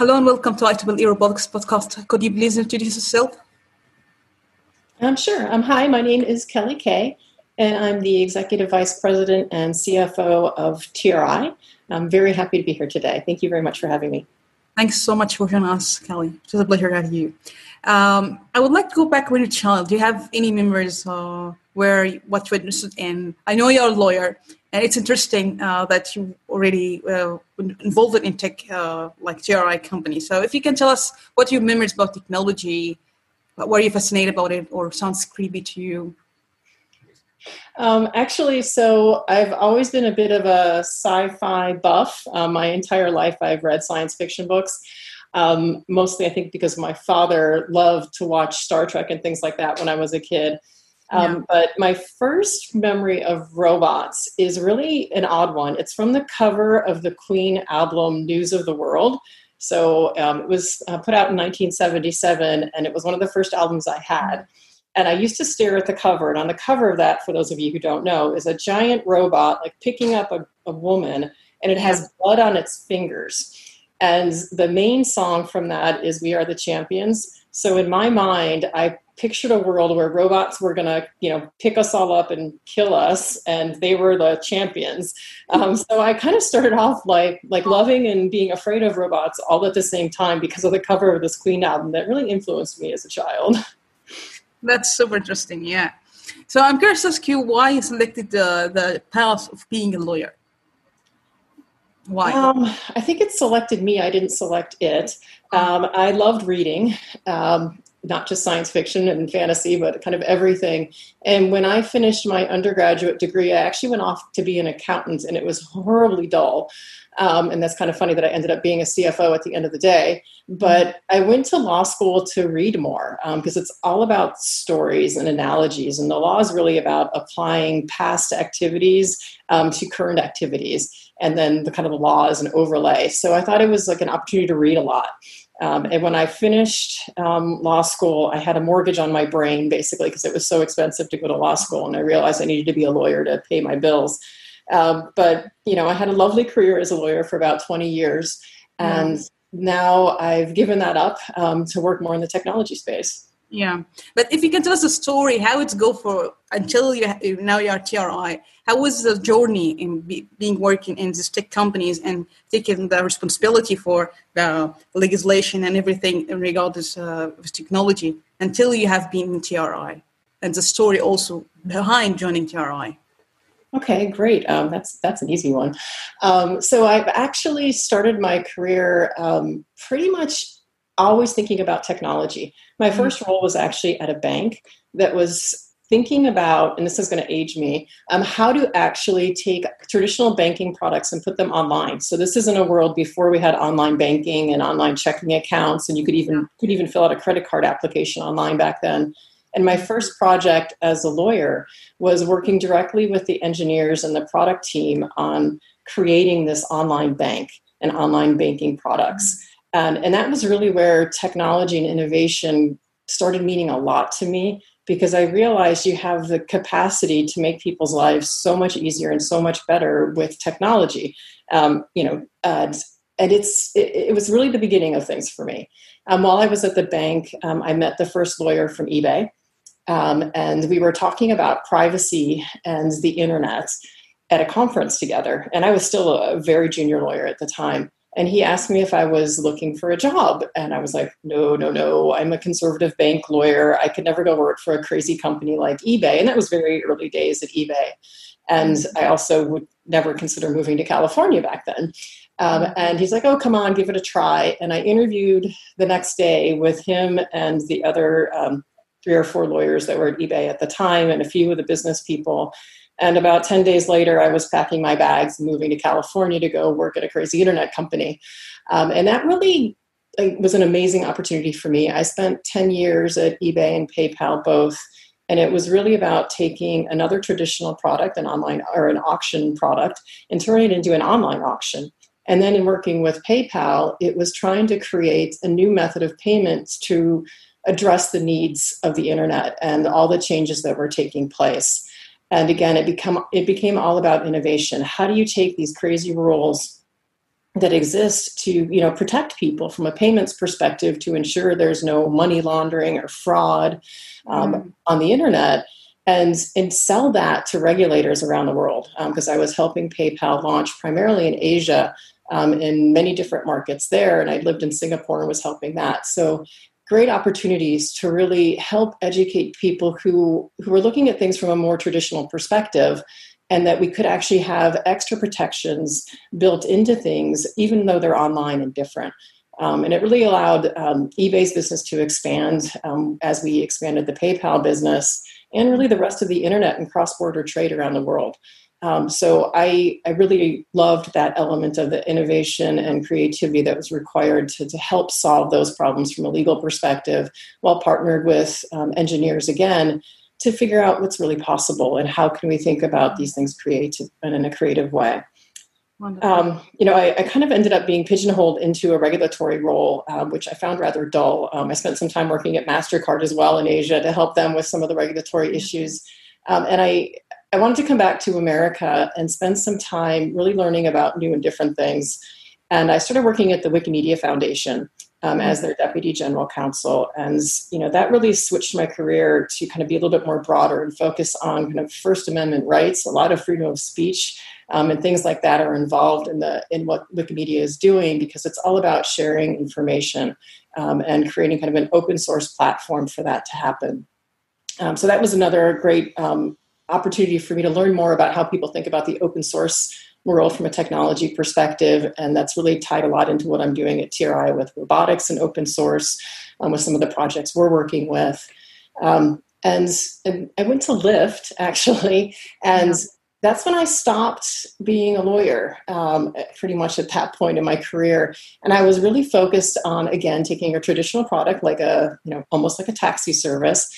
Hello and welcome to IEEE Robotics Podcast. Could you please introduce yourself? I'm sure. Um, hi, my name is Kelly Kay, and I'm the Executive Vice President and CFO of TRI. I'm very happy to be here today. Thank you very much for having me. Thanks so much for joining us, Kelly. It's a pleasure having you. Um, I would like to go back with your child. Do you have any memories uh, where what you interested in? I know you're a lawyer, and it's interesting uh, that you already uh, involved in tech uh, like TRI company. So if you can tell us what your memories about technology, were you fascinated about it, or sounds creepy to you? Um, actually, so I've always been a bit of a sci-fi buff. Um, my entire life, I've read science fiction books. Um, mostly, I think because my father loved to watch Star Trek and things like that when I was a kid. Um, yeah. But my first memory of robots is really an odd one. It's from the cover of the Queen album News of the World. So um, it was uh, put out in 1977, and it was one of the first albums I had. And I used to stare at the cover. And on the cover of that, for those of you who don't know, is a giant robot like picking up a, a woman, and it has blood on its fingers. And the main song from that is We Are the Champions. So in my mind, I pictured a world where robots were going to, you know, pick us all up and kill us, and they were the champions. Um, so I kind of started off like like loving and being afraid of robots all at the same time because of the cover of this Queen album that really influenced me as a child. That's super interesting. Yeah. So I'm curious to ask you why you selected the the path of being a lawyer. Why? Um, I think it selected me. I didn't select it. Um, I loved reading, um, not just science fiction and fantasy, but kind of everything. And when I finished my undergraduate degree, I actually went off to be an accountant, and it was horribly dull. Um, and that's kind of funny that I ended up being a CFO at the end of the day. But I went to law school to read more because um, it's all about stories and analogies. And the law is really about applying past activities um, to current activities. And then the kind of law is an overlay. So I thought it was like an opportunity to read a lot. Um, and when I finished um, law school, I had a mortgage on my brain basically because it was so expensive to go to law school. And I realized I needed to be a lawyer to pay my bills. Um, but you know, I had a lovely career as a lawyer for about 20 years, and yeah. now I've given that up um, to work more in the technology space. Yeah, but if you can tell us a story, how it's go for until you now you are TRI. How was the journey in be, being working in these tech companies and taking the responsibility for the legislation and everything in regards uh, with technology until you have been in TRI, and the story also behind joining TRI? Okay, great. Um, that's that's an easy one. Um, so I've actually started my career um, pretty much always thinking about technology. My mm-hmm. first role was actually at a bank that was thinking about, and this is going to age me, um, how to actually take traditional banking products and put them online. So this isn't a world before we had online banking and online checking accounts, and you could even could even fill out a credit card application online back then. And my first project as a lawyer was working directly with the engineers and the product team on creating this online bank and online banking products. And, and that was really where technology and innovation started meaning a lot to me because I realized you have the capacity to make people's lives so much easier and so much better with technology. Um, you know, and, and it's it, it, was really the beginning of things for me. Um, while I was at the bank, um, I met the first lawyer from eBay, um, and we were talking about privacy and the internet at a conference together. And I was still a very junior lawyer at the time. And he asked me if I was looking for a job. And I was like, no, no, no. I'm a conservative bank lawyer. I could never go work for a crazy company like eBay. And that was very early days at eBay. And I also would never consider moving to California back then. Um, and he's like, oh, come on, give it a try. And I interviewed the next day with him and the other um, three or four lawyers that were at eBay at the time and a few of the business people. And about 10 days later, I was packing my bags moving to California to go work at a crazy internet company. Um, and that really was an amazing opportunity for me. I spent 10 years at eBay and PayPal both. And it was really about taking another traditional product, an online or an auction product, and turning it into an online auction. And then in working with PayPal, it was trying to create a new method of payments to address the needs of the internet and all the changes that were taking place. And again, it become it became all about innovation. How do you take these crazy rules that exist to you know protect people from a payments perspective to ensure there's no money laundering or fraud um, mm. on the internet and and sell that to regulators around the world because um, I was helping PayPal launch primarily in Asia um, in many different markets there and I lived in Singapore and was helping that so great opportunities to really help educate people who who are looking at things from a more traditional perspective and that we could actually have extra protections built into things even though they're online and different. Um, and it really allowed um, ebay's business to expand um, as we expanded the paypal business and really the rest of the internet and cross-border trade around the world um, so I, I really loved that element of the innovation and creativity that was required to, to help solve those problems from a legal perspective while partnered with um, engineers again to figure out what's really possible and how can we think about these things creative and in a creative way. Um, you know, I, I, kind of ended up being pigeonholed into a regulatory role, um, which I found rather dull. Um, I spent some time working at Mastercard as well in Asia to help them with some of the regulatory issues, um, and I I wanted to come back to America and spend some time really learning about new and different things. And I started working at the Wikimedia Foundation um, as their deputy general counsel, and you know that really switched my career to kind of be a little bit more broader and focus on kind of First Amendment rights. A lot of freedom of speech um, and things like that are involved in the in what Wikimedia is doing because it's all about sharing information um, and creating kind of an open source platform for that to happen. Um, so that was another great um, opportunity for me to learn more about how people think about the open source world from a technology perspective. And that's really tied a lot into what I'm doing at TRI with robotics and open source, um, with some of the projects we're working with. Um, and, and, I went to Lyft actually, and yeah. that's when I stopped being a lawyer, um, pretty much at that point in my career. And I was really focused on, again, taking a traditional product like a, you know, almost like a taxi service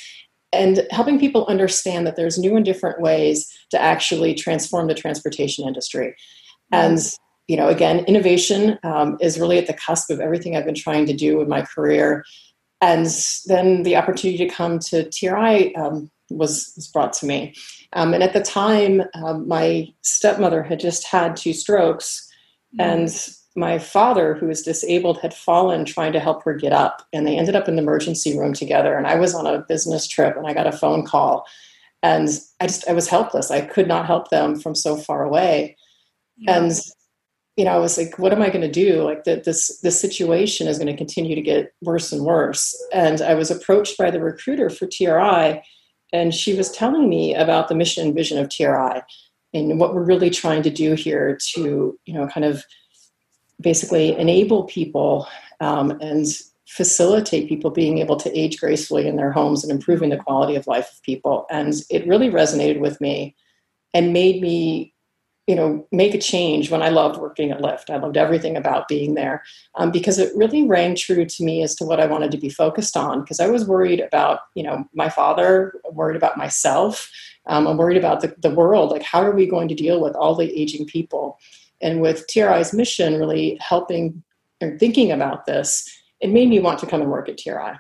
and helping people understand that there's new and different ways to actually transform the transportation industry. And you know, again, innovation um, is really at the cusp of everything I've been trying to do in my career. And then the opportunity to come to TRI um, was, was brought to me. Um, and at the time, um, my stepmother had just had two strokes, mm-hmm. and my father, who was disabled, had fallen trying to help her get up, and they ended up in the emergency room together. And I was on a business trip, and I got a phone call, and I just I was helpless. I could not help them from so far away, yeah. and you know I was like, what am I going to do? Like that this this situation is going to continue to get worse and worse. And I was approached by the recruiter for TRI, and she was telling me about the mission and vision of TRI and what we're really trying to do here to you know kind of basically enable people um, and facilitate people being able to age gracefully in their homes and improving the quality of life of people. And it really resonated with me and made me, you know, make a change when I loved working at Lyft. I loved everything about being there um, because it really rang true to me as to what I wanted to be focused on. Because I was worried about, you know, my father, worried about myself. Um, I'm worried about the, the world. Like, how are we going to deal with all the aging people? And with TRI's mission, really helping or thinking about this, it made me want to come and work at TRI.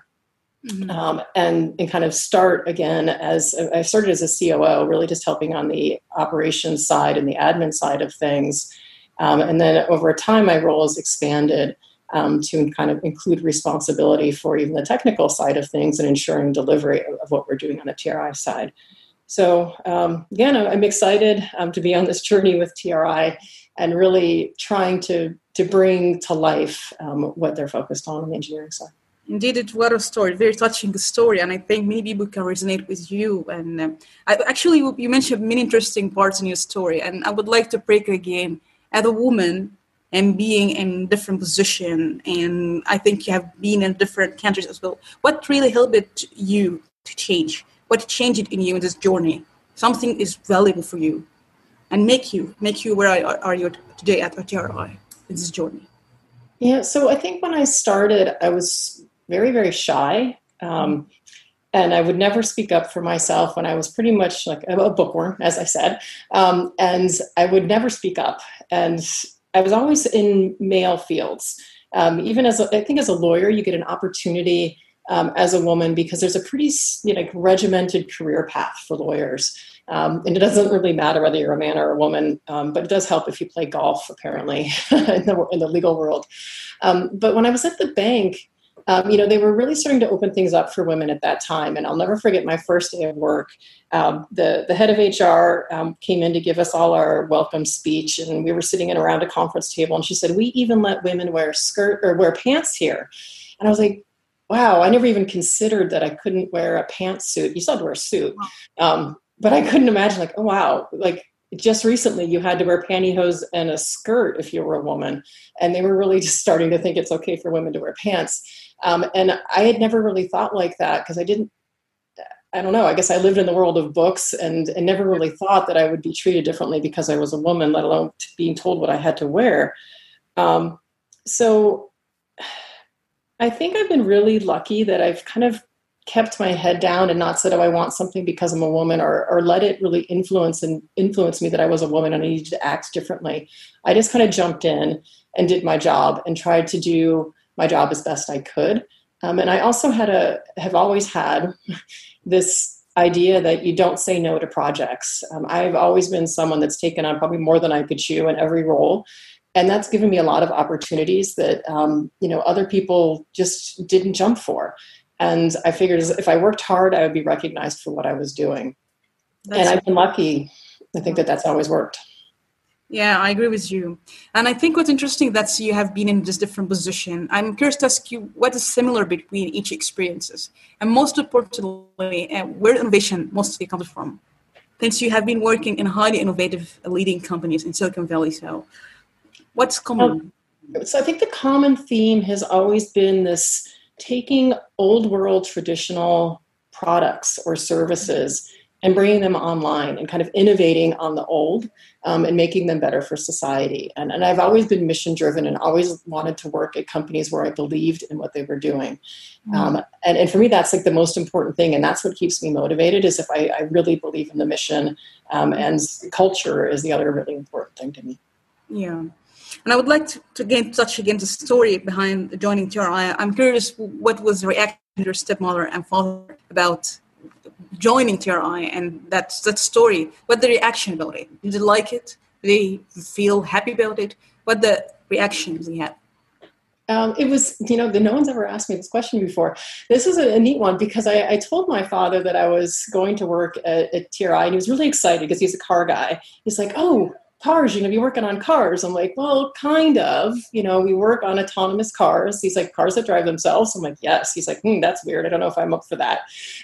Mm-hmm. Um, and, and kind of start again as I started as a COO, really just helping on the operations side and the admin side of things. Um, and then over time, my role has expanded um, to kind of include responsibility for even the technical side of things and ensuring delivery of, of what we're doing on the TRI side. So um, again, I'm excited um, to be on this journey with TRI and really trying to to bring to life um, what they're focused on on the engineering side. Indeed, it was a story, very touching story, and I think maybe we can resonate with you. And uh, I, actually, you mentioned many interesting parts in your story, and I would like to break again. As a woman and being in different position, and I think you have been in different countries as well. What really helped you to change? What changed in you in this journey? Something is valuable for you and make you make you where are, are you today at TRI in this journey? Yeah, so I think when I started, I was very, very shy. Um, and I would never speak up for myself when I was pretty much like a bookworm, as I said. Um, and I would never speak up. And I was always in male fields. Um, even as a, I think as a lawyer, you get an opportunity um, as a woman because there's a pretty you know, regimented career path for lawyers. Um, and it doesn't really matter whether you're a man or a woman, um, but it does help if you play golf, apparently, in, the, in the legal world. Um, but when I was at the bank, um, you know, they were really starting to open things up for women at that time. And I'll never forget my first day of work. Um, the, the head of HR um, came in to give us all our welcome speech, and we were sitting in around a conference table, and she said, "We even let women wear skirt or wear pants here." And I was like, "Wow! I never even considered that I couldn't wear a pantsuit. You still have to wear a suit." Um, but I couldn't imagine like, oh wow, like just recently you had to wear pantyhose and a skirt if you were a woman, and they were really just starting to think it's okay for women to wear pants. Um, and I had never really thought like that because I didn't. I don't know. I guess I lived in the world of books and, and never really thought that I would be treated differently because I was a woman, let alone being told what I had to wear. Um, so I think I've been really lucky that I've kind of kept my head down and not said, "Oh, I want something because I'm a woman," or or let it really influence and influence me that I was a woman and I needed to act differently. I just kind of jumped in and did my job and tried to do my job as best I could. Um, and I also had a have always had this idea that you don't say no to projects. Um, I've always been someone that's taken on probably more than I could chew in every role. And that's given me a lot of opportunities that um, you know other people just didn't jump for. And I figured if I worked hard, I would be recognized for what I was doing. That's and I've been lucky. I think that that's always worked. Yeah, I agree with you. And I think what's interesting that you have been in this different position. I'm curious to ask you what is similar between each experiences, and most importantly, uh, where innovation mostly comes from. Since you have been working in highly innovative, leading companies in Silicon Valley, so what's common? so I think the common theme has always been this taking old world traditional products or services and bringing them online and kind of innovating on the old um, and making them better for society. And, and I've always been mission driven and always wanted to work at companies where I believed in what they were doing. Mm-hmm. Um, and, and for me, that's like the most important thing. And that's what keeps me motivated is if I, I really believe in the mission um, and culture is the other really important thing to me. Yeah. And I would like to, to again touch again the story behind joining TRI. I'm curious what was the reaction your stepmother and father about joining TRI and that that story. What the reaction about it? Did they like it? Did they feel happy about it? What the reactions they had? Um, it was, you know, the, no one's ever asked me this question before. This is a, a neat one because I, I, told my father that I was going to work at, at TRI, and he was really excited because he's a car guy. He's like, "Oh, cars, you know, you working on cars. I'm like, well, kind of. You know, we work on autonomous cars. He's like, cars that drive themselves. I'm like, yes. He's like, hmm, that's weird. I don't know if I'm up for that.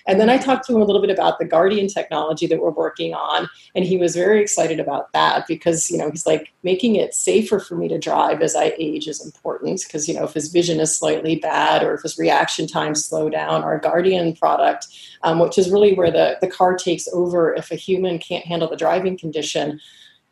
And then I talked to him a little bit about the Guardian technology that we're working on. And he was very excited about that because, you know, he's like, making it safer for me to drive as I age is important because, you know, if his vision is slightly bad or if his reaction times slow down, our Guardian product, um, which is really where the, the car takes over if a human can't handle the driving condition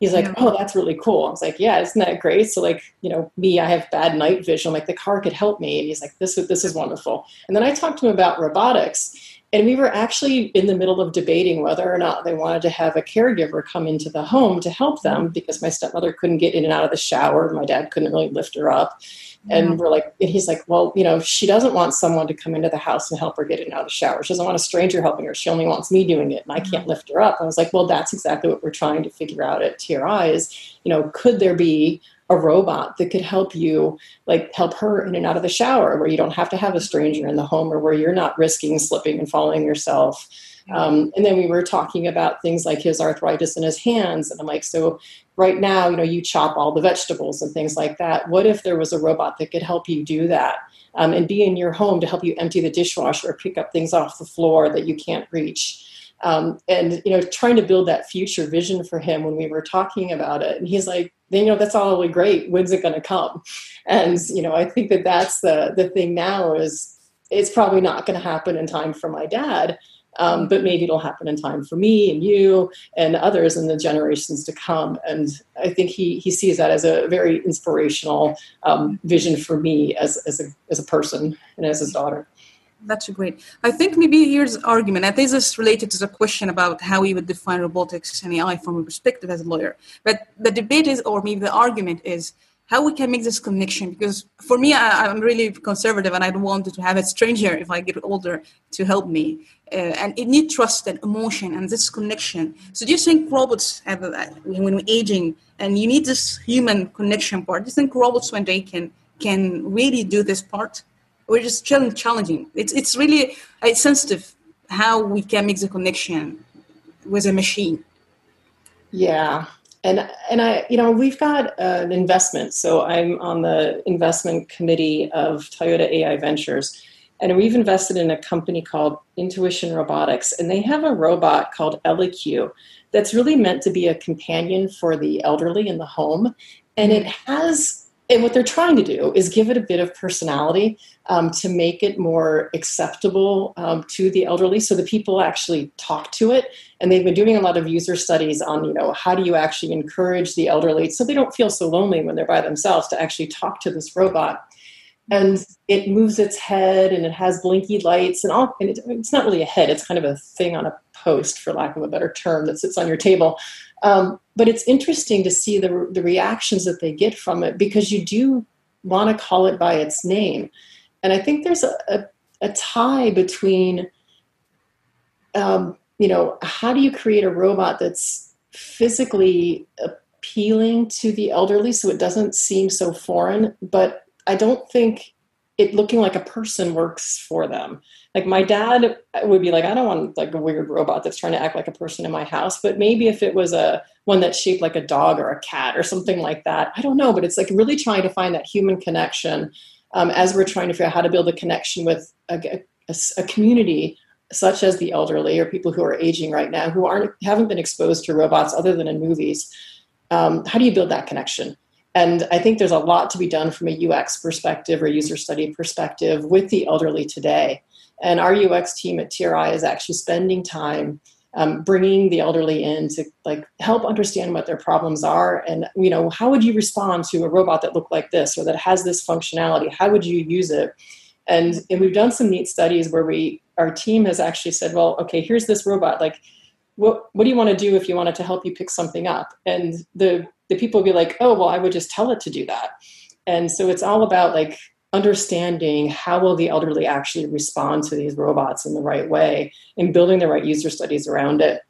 he's like, yeah. oh, that's really cool. I was like, yeah, isn't that great? So like, you know, me, I have bad night vision. like the car could help me. And he's like, this, this is wonderful. And then I talked to him about robotics and we were actually in the middle of debating whether or not they wanted to have a caregiver come into the home to help them because my stepmother couldn't get in and out of the shower. My dad couldn't really lift her up. And we're like, and he's like, well, you know, she doesn't want someone to come into the house and help her get in and out of the shower. She doesn't want a stranger helping her. She only wants me doing it, and I can't lift her up. I was like, well, that's exactly what we're trying to figure out at TRI is, you know, could there be a robot that could help you, like help her in and out of the shower, where you don't have to have a stranger in the home, or where you're not risking slipping and falling yourself. Um, and then we were talking about things like his arthritis in his hands. And I'm like, so right now, you know, you chop all the vegetables and things like that. What if there was a robot that could help you do that um, and be in your home to help you empty the dishwasher or pick up things off the floor that you can't reach? Um, and you know, trying to build that future vision for him when we were talking about it. And he's like, then you know, that's all really great. When's it going to come? And you know, I think that that's the the thing now is it's probably not going to happen in time for my dad Um, but maybe it'll happen in time for me and you and others in the generations to come. And I think he, he sees that as a very inspirational um, vision for me as, as, a, as a person and as his daughter. That's great. I think maybe here's argument. Think this is related to the question about how we would define robotics and AI from a perspective as a lawyer. But the debate is, or maybe the argument is, how we can make this connection because for me I, am really conservative and i don't want to have a stranger if i get older to help me uh, and it needs trust and emotion and this connection so do you think robots have a, when we're aging and you need this human connection part do you think robots when they can can really do this part or just challenging. It's it's really it's sensitive how we can make the connection with a machine. Yeah. And and I, you know, we've got an investment. So I'm on the investment committee of Toyota AI Ventures, and we've invested in a company called Intuition Robotics, and they have a robot called ElliQ that's really meant to be a companion for the elderly in the home, and it has. And what they're trying to do is give it a bit of personality um, to make it more acceptable um, to the elderly so the people actually talk to it. And they've been doing a lot of user studies on you know how do you actually encourage the elderly so they don't feel so lonely when they're by themselves to actually talk to this robot. And it moves its head and it has blinky lights and all and it, it's not really a head it's kind of a thing on a post for lack of a better term that sits on your table. Um, but it's interesting to see the, the reactions that they get from it because you do want to call it by its name. And I think there's a, a, a tie between, um, you know, how do you create a robot that's physically appealing to the elderly so it doesn't seem so foreign, but I don't think it looking like a person works for them. Like my dad would be like, I don't want like a weird robot that's trying to act like a person in my house. But maybe if it was a one that's shaped like a dog or a cat or something like that, I don't know. But it's like really trying to find that human connection um, as we're trying to figure out how to build a connection with a, a, a, community such as the elderly or people who are aging right now who aren't haven't been exposed to robots other than in movies um, how do you build that connection and i think there's a lot to be done from a ux perspective or user study perspective with the elderly today. And our ux team at tri is actually spending time um, bringing the elderly in to like help understand what their problems are and you know how would you respond to a robot that looked like this or that has this functionality? How would you use it? And, and we've done some neat studies where we our team has actually said well okay here's this robot. Like what what do you want to do if you wanted to help you pick something up? And the the people be like oh well i would just tell it to do that and so it's all about like understanding how will the elderly actually respond to these robots in the right way and building the right user studies around it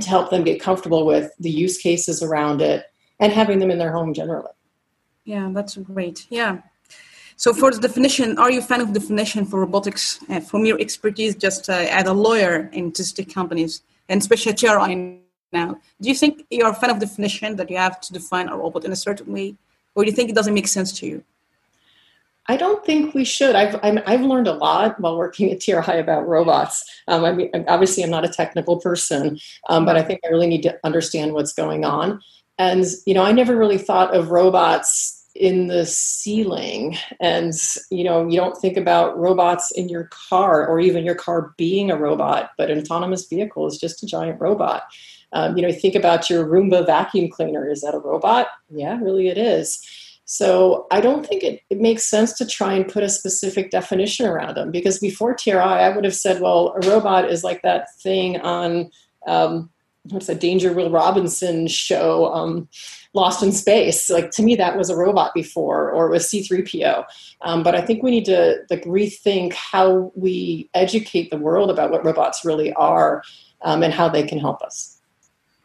to help them get comfortable with the use cases around it and having them in their home generally. Yeah, that's great. Yeah. So for the definition, are you a fan of definition for robotics uh, from your expertise just uh, as a lawyer in statistic companies and especially TRI now? Do you think you're a fan of definition that you have to define a robot in a certain way? Or do you think it doesn't make sense to you? I don't think we should. I've i have learned a lot while working at TRI about robots. Um, I mean, obviously, I'm not a technical person, um, but I think I really need to understand what's going on. And you know, I never really thought of robots in the ceiling, and you know, you don't think about robots in your car or even your car being a robot, but an autonomous vehicle is just a giant robot. Um, you know, think about your Roomba vacuum cleaner. Is that a robot? Yeah, really, it is. So I don't think it, it makes sense to try and put a specific definition around them because before TRI, I would have said, well, a robot is like that thing on um, what's that Danger Will Robinson show, um, Lost in Space. Like to me, that was a robot before, or was C3PO. Um, but I think we need to like rethink how we educate the world about what robots really are um, and how they can help us.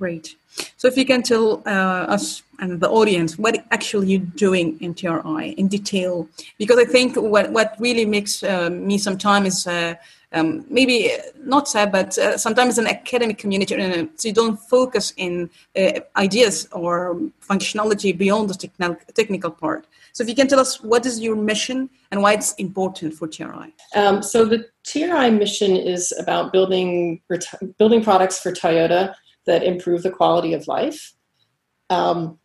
Great. So if you can tell uh, us and the audience what actually you're doing in TRI in detail, because I think what, what really makes uh, me sometimes uh, um, maybe not sad, but uh, sometimes an academic community, uh, so you don't focus in uh, ideas or functionality beyond the technical, technical part. So if you can tell us what is your mission and why it's important for TRI. Um, so the TRI mission is about building building products for Toyota that improve the quality of life, um,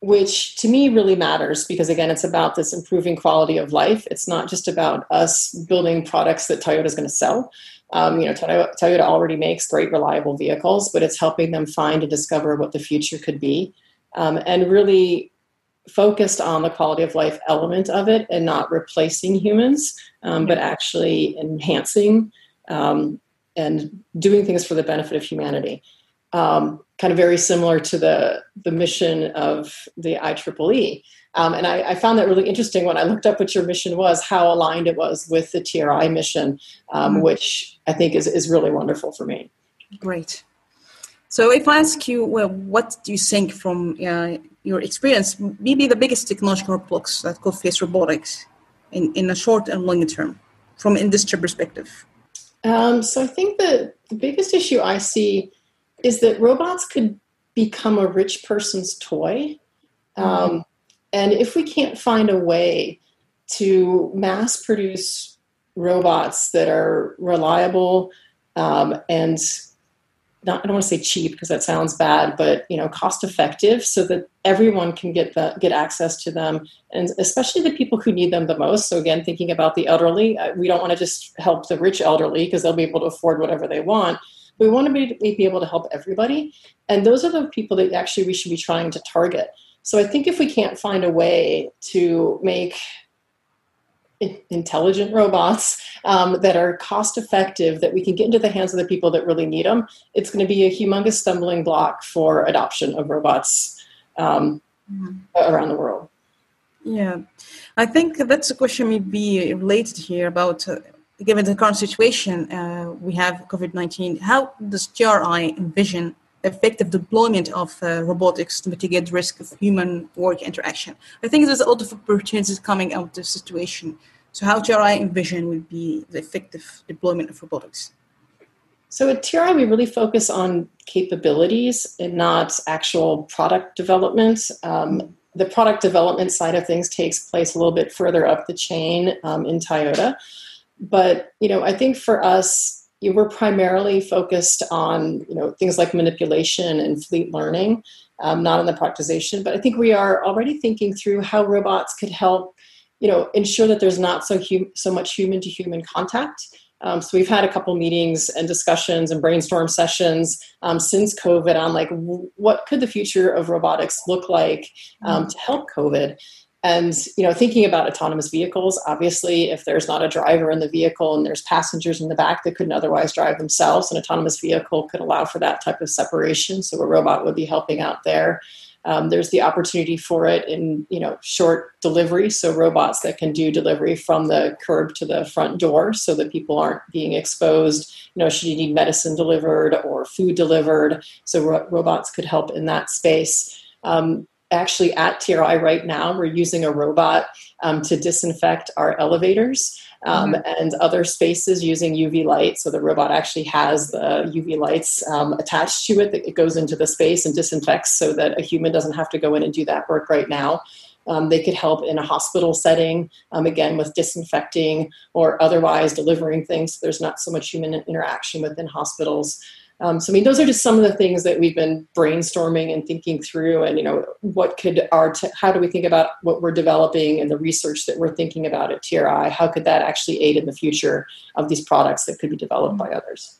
which to me really matters because, again, it's about this improving quality of life. It's not just about us building products that Toyota is going to sell. Um, you know, Toyota already makes great, reliable vehicles, but it's helping them find and discover what the future could be, um, and really focused on the quality of life element of it, and not replacing humans, um, but actually enhancing um, and doing things for the benefit of humanity. Um, kind of very similar to the the mission of the IEEE. Um, and I, I, found that really interesting when I looked up what your mission was, how aligned it was with the TRI mission, um, mm-hmm. which I think is, is really wonderful for me. Great. So, if I ask you, well, what do you think from uh, your experience, maybe the biggest technological blocks that could face robotics in, in a short and long term from industry perspective? Um, so, I think the, the biggest issue I see is that robots could become a rich person's toy. Mm-hmm. Um, and if we can't find a way to mass produce robots that are reliable um, and not, I don't want to say cheap because that sounds bad, but you know, cost effective, so that everyone can get the, get access to them, and especially the people who need them the most. So again, thinking about the elderly, uh, we don't want to just help the rich elderly because they'll be able to afford whatever they want. We want to be, be able to help everybody, and those are the people that actually we should be trying to target. So I think if we can't find a way to make intelligent robots um, that are cost effective that we can get into the hands of the people that really need them it's going to be a humongous stumbling block for adoption of robots um, mm-hmm. around the world. Yeah. I think that's a question maybe related here about uh, given the current situation uh, we have covid-19 how does TRI envision effective deployment of uh, robotics to mitigate risk of human work interaction. I think there's a lot of opportunities coming out of this situation. So, how TRI envision would be the effective deployment of robotics? So, at TRI, we really focus on capabilities and not actual product development. Um, the product development side of things takes place a little bit further up the chain um, in Toyota. But you know, I think for us, you we're primarily focused on you know things like manipulation and fleet learning, um, not on the productization. But I think we are already thinking through how robots could help, you know, ensure that there's not so hum- so much human to human contact. Um, so we've had a couple meetings and discussions and brainstorm sessions um, since COVID on like w- what could the future of robotics look like um, to help COVID. And you know, thinking about autonomous vehicles, obviously, if there's not a driver in the vehicle and there's passengers in the back that couldn't otherwise drive themselves, an autonomous vehicle could allow for that type of separation. So a robot would be helping out there. Um, there's the opportunity for it in you know short delivery, so robots that can do delivery from the curb to the front door, so that people aren't being exposed. You know, should you need medicine delivered or food delivered, so ro- robots could help in that space. Um, actually at TRI right now, we're using a robot um, to disinfect our elevators um, mm-hmm. and other spaces using UV light. So the robot actually has the UV lights um, attached to it that it goes into the space and disinfects so that a human doesn't have to go in and do that work right now. Um, they could help in a hospital setting, um, again, with disinfecting or otherwise delivering things. So there's not so much human interaction within hospitals. Um, so I mean, those are just some of the things that we've been brainstorming and thinking through, and you know, what could our t- how do we think about what we're developing and the research that we're thinking about at TRI? How could that actually aid in the future of these products that could be developed by others?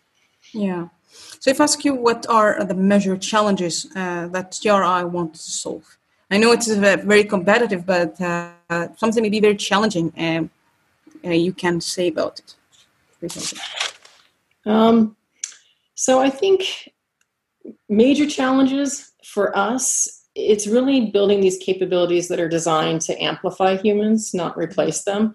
Yeah. So if I ask you, what are the major challenges uh, that TRI wants to solve? I know it's very competitive, but uh, something maybe very challenging. Um, uh, you can say about it. Um, so I think major challenges for us it's really building these capabilities that are designed to amplify humans not replace them.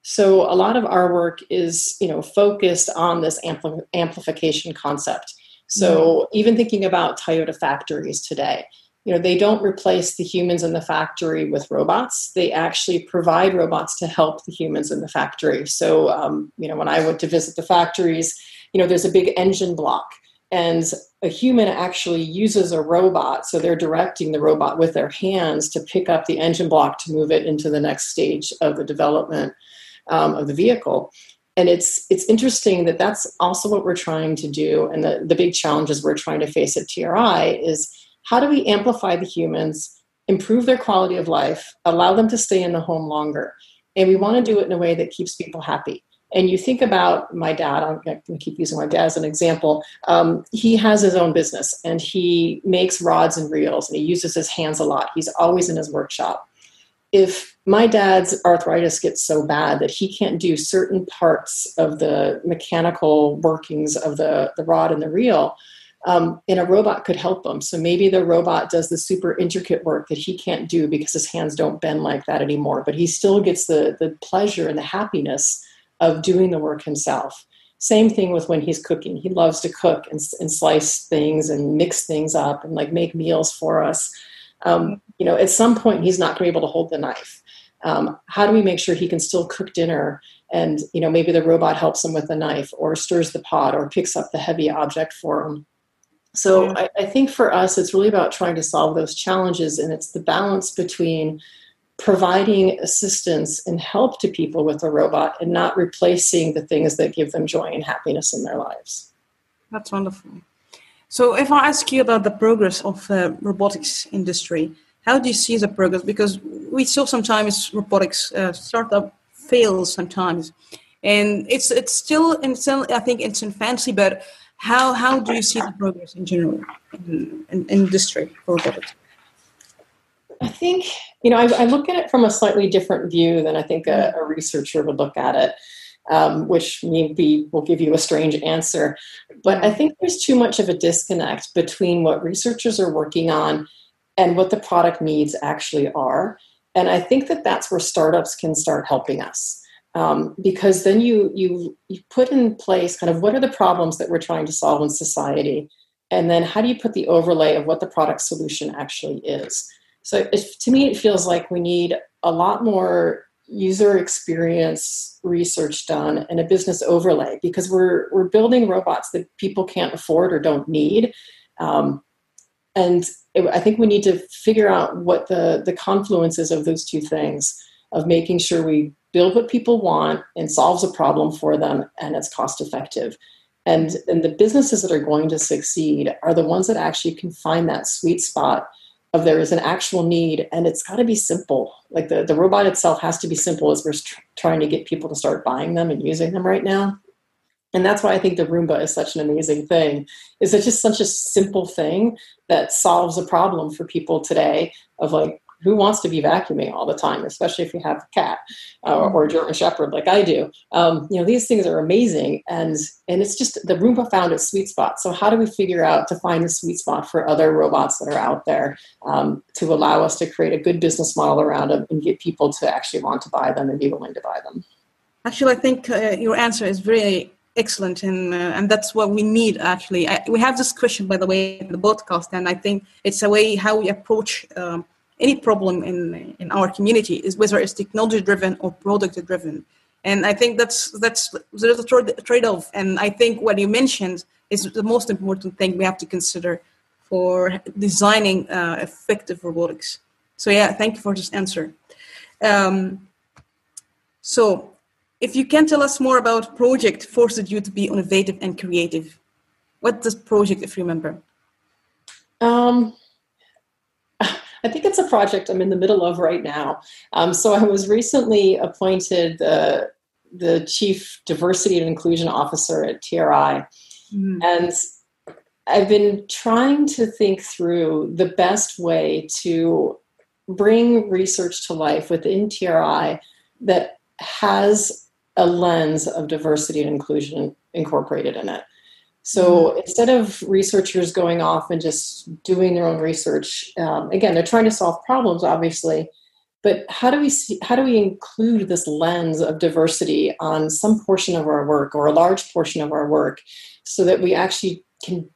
So a lot of our work is you know focused on this ampli- amplification concept. So mm-hmm. even thinking about toyota factories today you know they don't replace the humans in the factory with robots. They actually provide robots to help the humans in the factory. So um, you know when i went to visit the factories you know there's a big engine block and a human actually uses a robot so they're directing the robot with their hands to pick up the engine block to move it into the next stage of the development um, of the vehicle. And it's it's interesting that that's also what we're trying to do and the, the big challenges we're trying to face at tri is how do we amplify the humans improve their quality of life allow them to stay in the home longer? And we want to do it in a way that keeps people happy And you think about my dad, I'm going to keep using my dad as an example. Um, he has his own business and he makes rods and reels and he uses his hands a lot. He's always in his workshop. If my dad's arthritis gets so bad that he can't do certain parts of the mechanical workings of the, the rod and the reel, um, and a robot could help him. So maybe the robot does the super intricate work that he can't do because his hands don't bend like that anymore, but he still gets the, the pleasure and the happiness of doing the work himself. Same thing with when he's cooking. He loves to cook and, and slice things and mix things up and like make meals for us. Um, you know, at some point he's not going to be able to hold the knife. Um, how do we make sure he can still cook dinner and you know maybe the robot helps him with the knife or stirs the pot or picks up the heavy object for him so I, I, think for us it's really about trying to solve those challenges and it's the balance between providing assistance and help to people with a robot and not replacing the things that give them joy and happiness in their lives. That's wonderful. So if I ask you about the progress of the robotics industry, how do you see the progress? Because we saw sometimes robotics uh, startup fails sometimes, and it's it's still in still I think it's in fancy, but how how do you see the progress in general in, in industry for robotics? I think, you know, I, I, look at it from a slightly different view than I think a, a researcher would look at it, um, which maybe will give you a strange answer. But I think there's too much of a disconnect between what researchers are working on and what the product needs actually are. And I think that that's where startups can start helping us. Um, because then you, you you put in place kind of what are the problems that we're trying to solve in society, and then how do you put the overlay of what the product solution actually is so if, to me, it feels like we need a lot more user experience research done and a business overlay because we're we're building robots that people can't afford or don't need. Um, and it, I think we need to figure out what the the confluences of those two things of making sure we build what people want and solves a problem for them and it's cost effective. And, and the businesses that are going to succeed are the ones that actually can find that sweet spot of there is an actual need and it's got to be simple. Like the, the robot itself has to be simple as we're tr- trying to get people to start buying them and using them right now. And that's why i think the roomba is such an amazing thing is it's just such a simple thing that solves a problem for people today of like who wants to be vacuuming all the time, especially if you have a cat uh, or a German Shepherd like I do? Um, you know, these things are amazing, and and it's just the Roomba found its sweet spot. So how do we figure out to find the sweet spot for other robots that are out there um, to allow us to create a good business model around them and get people to actually want to buy them and be willing to buy them? Actually, I think uh, your answer is very excellent and uh, and that's what we need actually I, we have this question by the way in the podcast and i think it's a way how we approach um, any problem in in our community is whether it's technology driven or product driven and i think that's that's there's a trade-off. And i think what you mentioned is the most important thing we have to consider for designing uh, effective robotics. So yeah thank you for this answer. Um, so if you can tell us more about project forced you to be innovative and creative what does project if you remember? Um, I think it's a project I'm in the middle of right now. Um, so I was recently appointed the, the chief diversity and inclusion officer at TRI. Mm-hmm. And I've been trying to think through the best way to bring research to life within TRI that has a lens of diversity and inclusion incorporated in it. So mm-hmm. instead of researchers going off and just doing their own research, um, again, they're trying to solve problems, obviously, but how do we see, how do we include this lens of diversity on some portion of our work or a large portion of our work, so that we actually can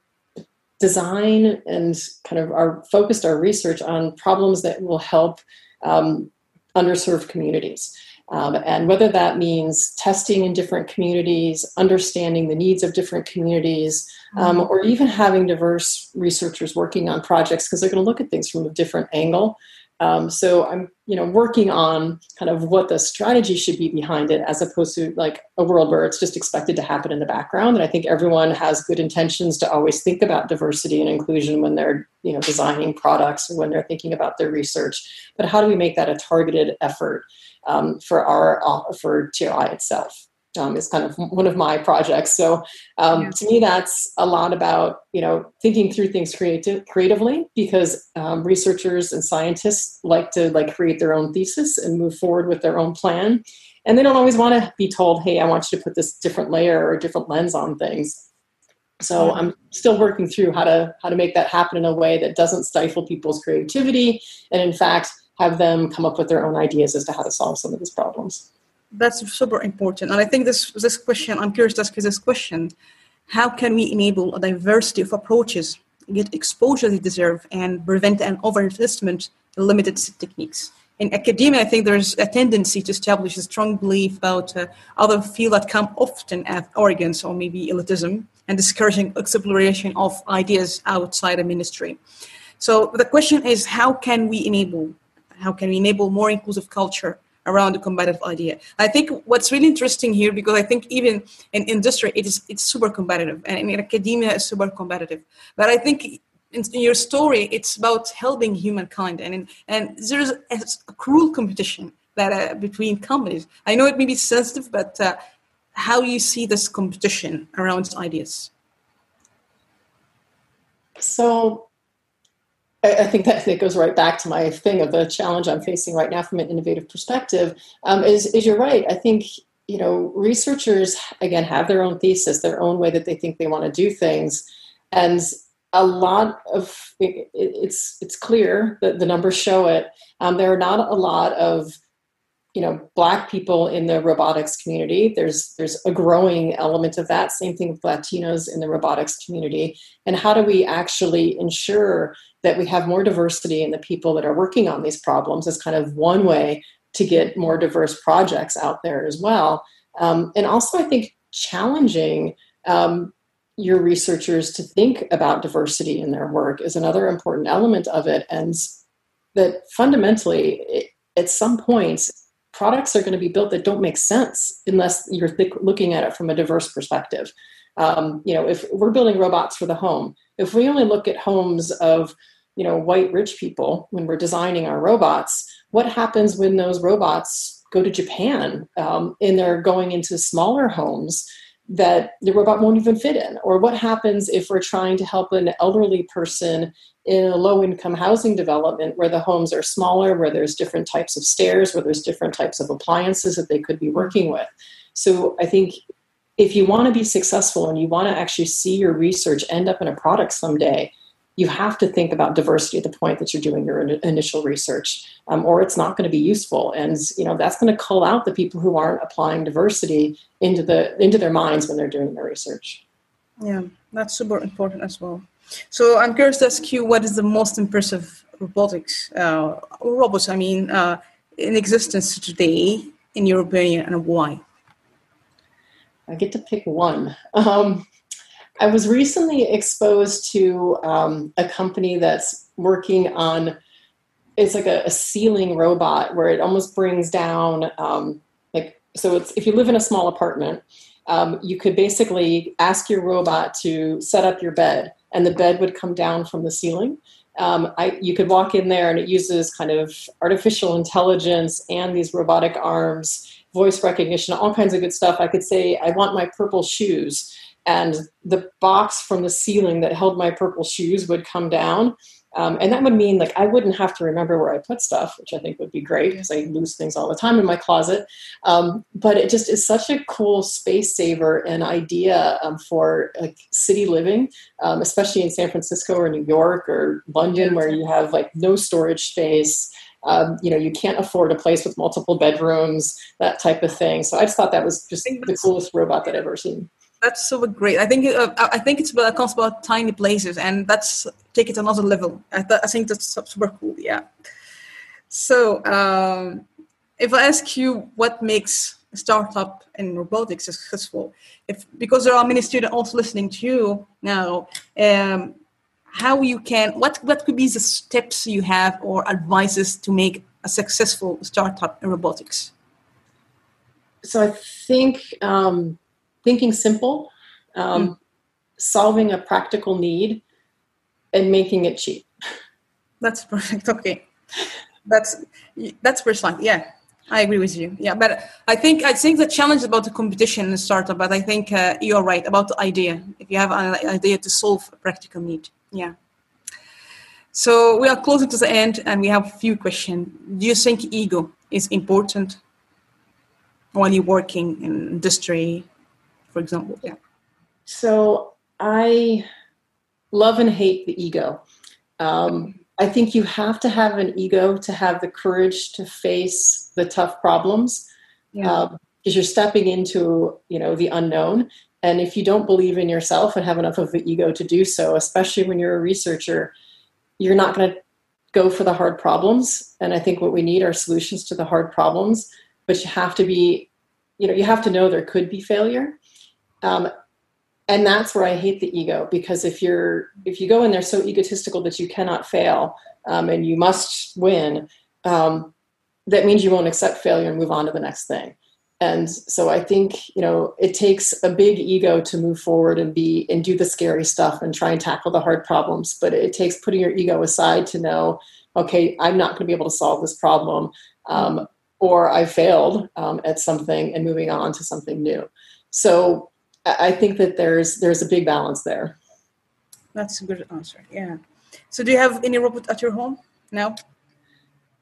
design and kind of are focused our research on problems that will help um, underserved communities. Um, and whether that means testing in different communities, understanding the needs of different communities, um, mm-hmm. or even having diverse researchers working on projects because they're going to look at things from a different angle. Um, so I'm, you know, working on kind of what the strategy should be behind it, as opposed to like a world where it's just expected to happen in the background. And I think everyone has good intentions to always think about diversity and inclusion when they're, you know, designing products or when they're thinking about their research. But how do we make that a targeted effort? Um, for our for TRI itself. um, is kind of one of my projects. So um, yeah. to me, that's a lot about you know thinking through things creative, creatively because um, researchers and scientists like to like create their own thesis and move forward with their own plan, and they don't always want to be told, "Hey, I want you to put this different layer or a different lens on things." So I'm still working through how to how to make that happen in a way that doesn't stifle people's creativity and in fact have them come up with their own ideas as to how to solve some of these problems. That's super important. And I think this this question, I'm curious to ask you this question. How can we enable a diversity of approaches, get exposure they deserve, and prevent an overinvestment in limited techniques? in academia, I think there's a tendency to establish a strong belief about uh, other fields that come often as arrogance or maybe elitism and discouraging exploration of ideas outside the ministry. So the question is, how can we enable, how can we enable more inclusive culture around the combative idea? I think what's really interesting here, because I think even in industry, it is it's super competitive, and in academia, it's super competitive. But I think in, in your story, it's about helping humankind, and and there's a, a, cruel competition that uh, between companies. I know it may be sensitive, but uh, how you see this competition around ideas? So, I think that it goes right back to my thing of the challenge I'm facing right now from an innovative perspective. Um, is, is you're right. I think you know researchers again have their own thesis, their own way that they think they want to do things, and a lot of it's it's clear that the numbers show it. Um, there are not a lot of you know black people in the robotics community there's there's a growing element of that. Same thing with latinos in the robotics community. And how do we actually ensure that we have more diversity in the people that are working on these problems is kind of one way to get more diverse projects out there as well. Um, and also i think challenging um, your researchers to think about diversity in their work is another important element of it. And that fundamentally at some point products are going to be built that don't make sense unless you're th- looking at it from a diverse perspective. Um, you know if we're building robots for the home if we only look at homes of you know white rich people when we're designing our robots what happens when those robots go to japan um, and they're going into smaller homes that the robot won't even fit in? Or what happens if we're trying to help an elderly person in a low income housing development where the homes are smaller, where there's different types of stairs, where there's different types of appliances that they could be working with? So I think if you want to be successful and you want to actually see your research end up in a product someday, you have to think about diversity at the point that you're doing your initial research um, or it's not going to be useful. And you know that's going to cull out the people who aren't applying diversity into the into their minds when they're doing their research. Yeah that's super important as well. So i'm curious to ask you what is the most impressive robotics uh, robots i mean uh, in existence today in your opinion and why? I get to pick one. Um, I was recently exposed to um, a company that's working on it's like a, a, ceiling robot where it almost brings down um, like so it's if you live in a small apartment um, you could basically ask your robot to set up your bed and the bed would come down from the ceiling. Um, I, you could walk in there and it uses kind of artificial intelligence and these robotic arms voice recognition all kinds of good stuff. I could say i want my purple shoes and the box from the ceiling that held my purple shoes would come down. Um, and that would mean like I wouldn't have to remember where I put stuff, which I think would be great because I lose things all the time in my closet. Um, but it just is such a cool space saver and idea um, for like city living, um, especially in San Francisco or New York or London, where you have like no storage space. Um, you know, you can't afford a place with multiple bedrooms, that type of thing. So I just thought that was just the coolest robot that I've ever seen that's so great. I think uh, I think it's about comes about tiny places, and that's take it another level. I, th- I think that's super cool. Yeah. So, um, if I ask you what makes a startup in robotics successful, if because there are many students also listening to you now, um, how you can what what could be the steps you have or advices to make a successful startup in robotics? So I think. Um, thinking simple, um, mm. solving a practical need, and making it cheap. That's perfect. Okay, that's that's first line. Yeah. I agree with you. Yeah, but I think I think the challenge is about the competition in the startup, but I think uh, you're right about the idea. If you have an idea to solve a practical need, yeah. So we are closing to the end, and we have a few questions. Do you think ego is important while you're working in industry, for example? Yeah. So I love and hate the ego. Um, I think you have to have an ego to have the courage to face the tough problems because yeah. um, you're stepping into you know the unknown. And if you don't believe in yourself and have enough of the ego to do so, especially when you're a researcher, you're not going to go for the hard problems. And I think what we need are solutions to the hard problems. But you have to be, you know, you have to know there could be failure. Um, and that's where I hate the ego because if you're if you go in there so egotistical that you cannot fail um, and you must win, um, that means you won't accept failure and move on to the next thing. And so I think you know it takes a big ego to move forward and be and do the scary stuff and try and tackle the hard problems. But it takes putting your ego aside to know, okay, I'm not going to be able to solve this problem, um, or I failed um, at something and moving on to something new. So I think that there's there's a big balance there. That's a good answer. Yeah. So, do you have any robot at your home now?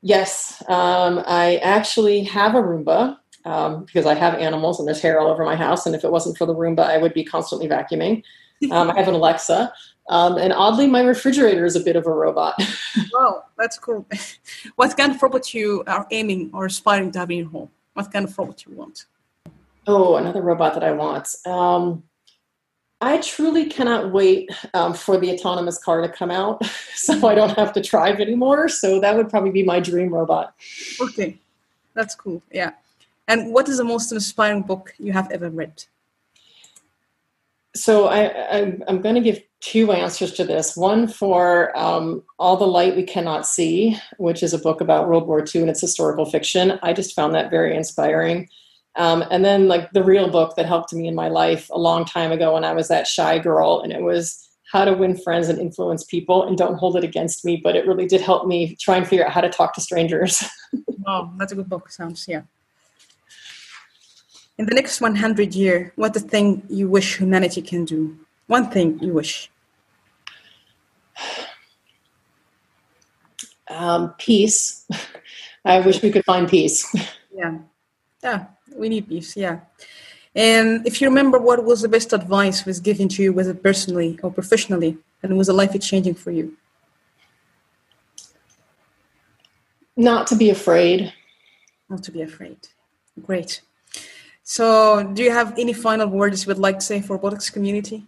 Yes, um, I actually have a Roomba um, because I have animals and there's hair all over my house. And if it wasn't for the Roomba, I would be constantly vacuuming. Um, I have an Alexa, um, and oddly, my refrigerator is a bit of a robot. wow, that's cool. what kind of robot you are aiming or aspiring to have in your home? What kind of robot you want? Oh, another robot that I want. Um, I truly cannot wait um, for the autonomous car to come out so I don't have to drive anymore. So that would probably be my dream robot. Okay, that's cool. Yeah. And what is the most inspiring book you have ever read? So I, am going to give two answers to this. One for um, All the Light We Cannot See, which is a book about World War II and it's historical fiction. I just found that very inspiring. Um, and then like the real book that helped me in my life a long time ago when I was that shy girl, and it was how to win friends and influence people and don't hold it against me but it really did help me try and figure out how to talk to strangers. Wow that's a good book sounds yeah. In the next 100 year what the thing you wish humanity can do? One thing you wish. Um, peace. I wish we could find peace. Yeah. Yeah we need peace yeah. And if you remember what was the best advice was given to you whether personally or professionally? And was a life changing for you? Not to be afraid. Not to be afraid. Great. So do you have any final words you would like to say for robotics community?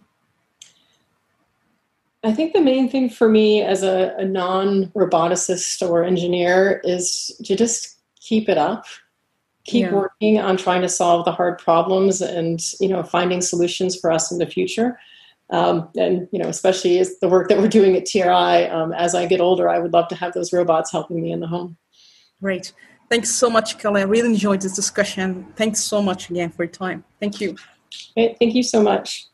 I think the main thing for me as a, a non roboticist or engineer is to just keep it up keep yeah. working on trying to solve the hard problems and you know finding solutions for us in the future. Um, and you know especially as the work that we're doing at tri um, as i get older i would love to have those robots helping me in the home. Great. Thanks so much kelly. I really enjoyed this discussion. Thanks so much again for your time. Thank you. Great. thank you so much